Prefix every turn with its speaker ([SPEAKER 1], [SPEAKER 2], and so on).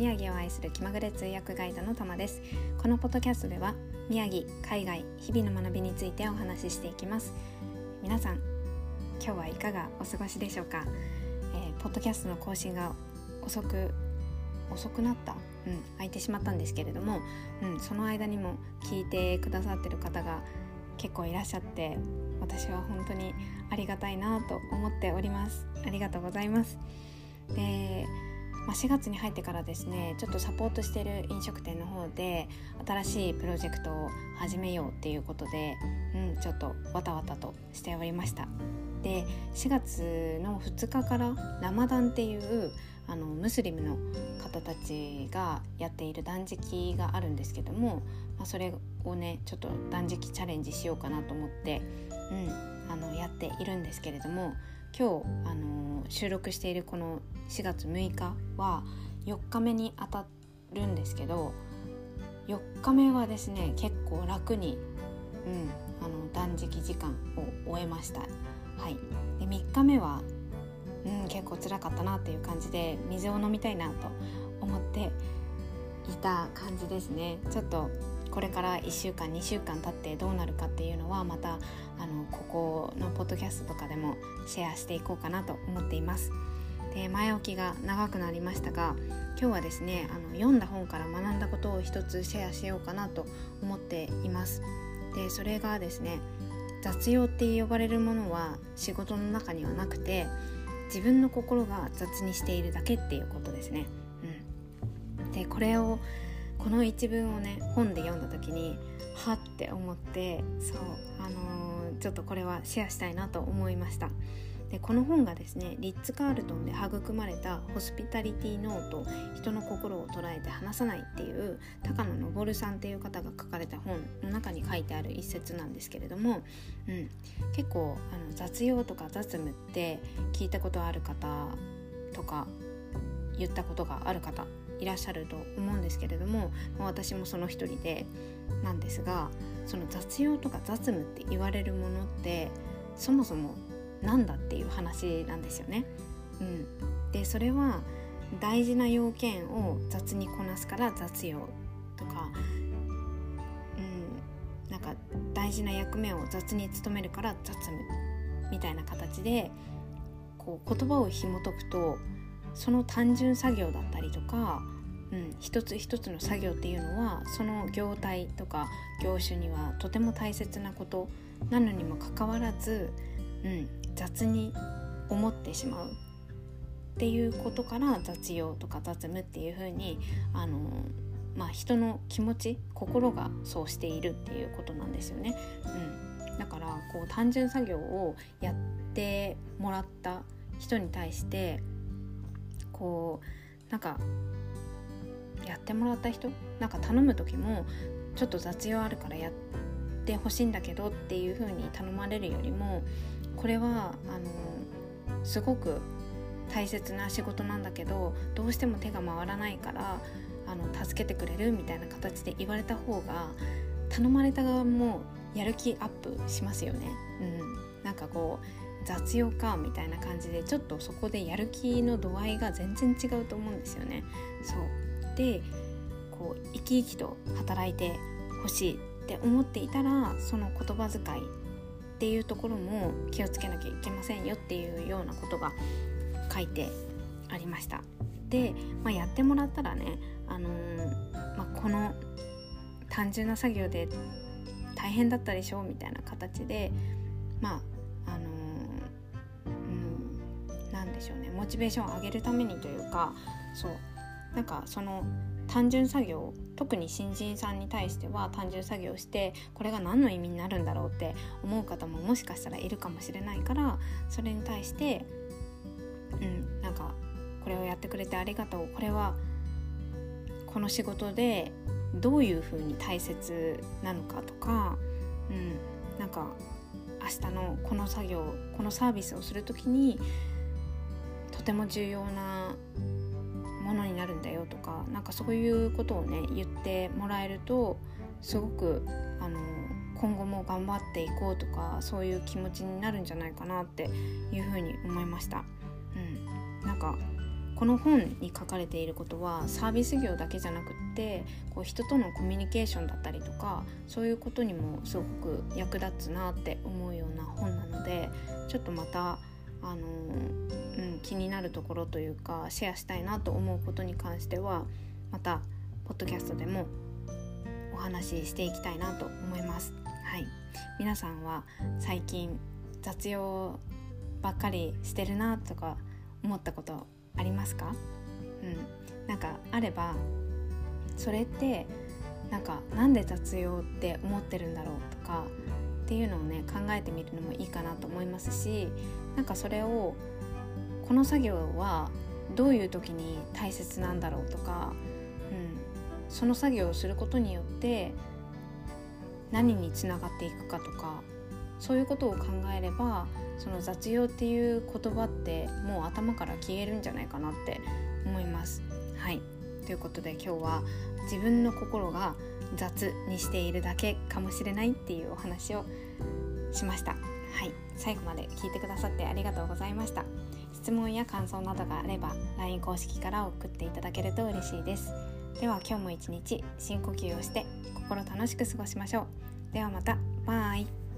[SPEAKER 1] 宮城を愛する気まぐれ通訳ガイドのたまです。このポッドキャストでは宮城海外日々の学びについてお話ししていきます。皆さん今日はいかがお過ごしでしょうか、えー、ポッドキャストの更新が遅く遅くなった、うん、空いてしまったんですけれども、うん、その間にも聞いてくださってる方が結構いらっしゃって私は本当にありがたいなと思っております。ありがとうございます。で、まあ、4月に入ってからですねちょっとサポートしている飲食店の方で新しいプロジェクトを始めようっていうことで、うん、ちょっとわたわたとしておりました。で4月の2日からラマダンっていうあのムスリムの方たちがやっている断食があるんですけども、まあ、それをねちょっと断食チャレンジしようかなと思って、うん、あのやっているんですけれども今日、収録しているこの4月6日は4日目に当たるんですけど4日目はですね結構楽に、うん、あの断食時間を終えました。はい、で3日目はうん、結構辛かったなっていう感じで水を飲みたいなと思っていた感じですねちょっとこれから1週間2週間経ってどうなるかっていうのはまたあのここのポッドキャストとかでもシェアしていこうかなと思っています。で前置きが長くなりましたが今日はですねあの読んだ本から学んだことを一つシェアしようかなと思っています。でそれがですね雑用って呼ばれるものは仕事の中にはなくて自分の心が雑にしているだけっていうことですね。うん、でこれをこの一文をね本で読んだ時にはって思ってそうあのー、ちょっとこれはシェアしたいなと思いました。でこの本がですねリッツ・カールトンで育まれたホスピタリティノート人の心を捉えて離さないっていう高野昇さんっていう方が書かれた本の中に書いてある一節なんですけれども、うん、結構あの雑用とか雑務って聞いたことある方とか言ったことがある方いらっしゃると思うんですけれども私もその一人でなんですがその雑用とか雑務って言われるものってそもそもなんだっていう話なんですよね。うん、でそれは大事な要件を雑にこなすから雑用とか、うん、なんか大事な役目を雑に務めるから雑務みたいな形でこう言葉を紐解くとその単純作業だったりとか、うん、一つ一つの作業っていうのはその業態とか業種にはとても大切なことなのにもかかわらず、うん、雑に思ってしまうっていうことから雑用とか雑務っていう風にあのまあ人の気持ち心がそうしているっていうことなんですよね。うん、だからこう単純作業をやってもらった人に対してこうなんかやってもらった人なんか頼む時もちょっと雑用あるからやってほしいんだけどっていう風に頼まれるよりもこれはあのすごく大切な仕事なんだけどどうしても手が回らないからあの助けてくれるみたいな形で言われた方が頼まれた側もやる気アップしますよね。うん、なんかこう雑用かみたいな感じでちょっとそこでやる気の度合いが全然違うと思うんですよね。そうでこう生き生きと働いてほしいって思っていたらその言葉遣いっていうところも気をつけなきゃいけませんよっていうようなことが書いてありました。で、まあ、やってもらったらね、あのー、まあ、この単純な作業で大変だったでしょうみたいな形でまあでしょうね。モチベーションを上げるためにというかそう。なんかその単純作業特に新人さんに対しては単純作業してこれが何の意味になるんだろうって思う方ももしかしたらいるかもしれないからそれに対してうんなんかこれをやってくれてありがとう。これはこの仕事でどういうふうに大切なのかとか、うん、なんか明日のこの作業このサービスをする時にとても重要なものになるんだよとかなんかそういうことをね言ってもらえるとすごくあの今後も頑張っていこうとかそういう気持ちになるんじゃないかなっていうふうに思いました。うん、なんかこの本に書かれていることはサービス業だけじゃなくってこう人とのコミュニケーションだったりとかそういうことにもすごく役立つなって思うような本なのでちょっとまたあの、うん、気になるところというかシェアしたいなと思うことに関してはまたポッドキャストでもお話ししていきたいなと思います。はい、皆さんは最近雑用ばっかりしてるなとか思ったことありますか、うん、なんかあればそれってなんかなんで雑用って思ってるんだろうとかっていうのをね考えてみるのもいいかなと思いますしなんかそれをこの作業はどういう時に大切なんだろうとか、うん、その作業をすることによって何につながっていくかとかそういうことを考えればその雑用っていう言葉ってもう頭から消えるんじゃないかなって思います。はいということで今日は自分の心が雑にしているだけかもしれないっていうお話をしました。はい最後まで聞いてくださってありがとうございました。質問や感想などがあれば LINE 公式から送っていただけると嬉しいです。では今日も一日深呼吸をして心楽しく過ごしましょう。ではまた。バイ。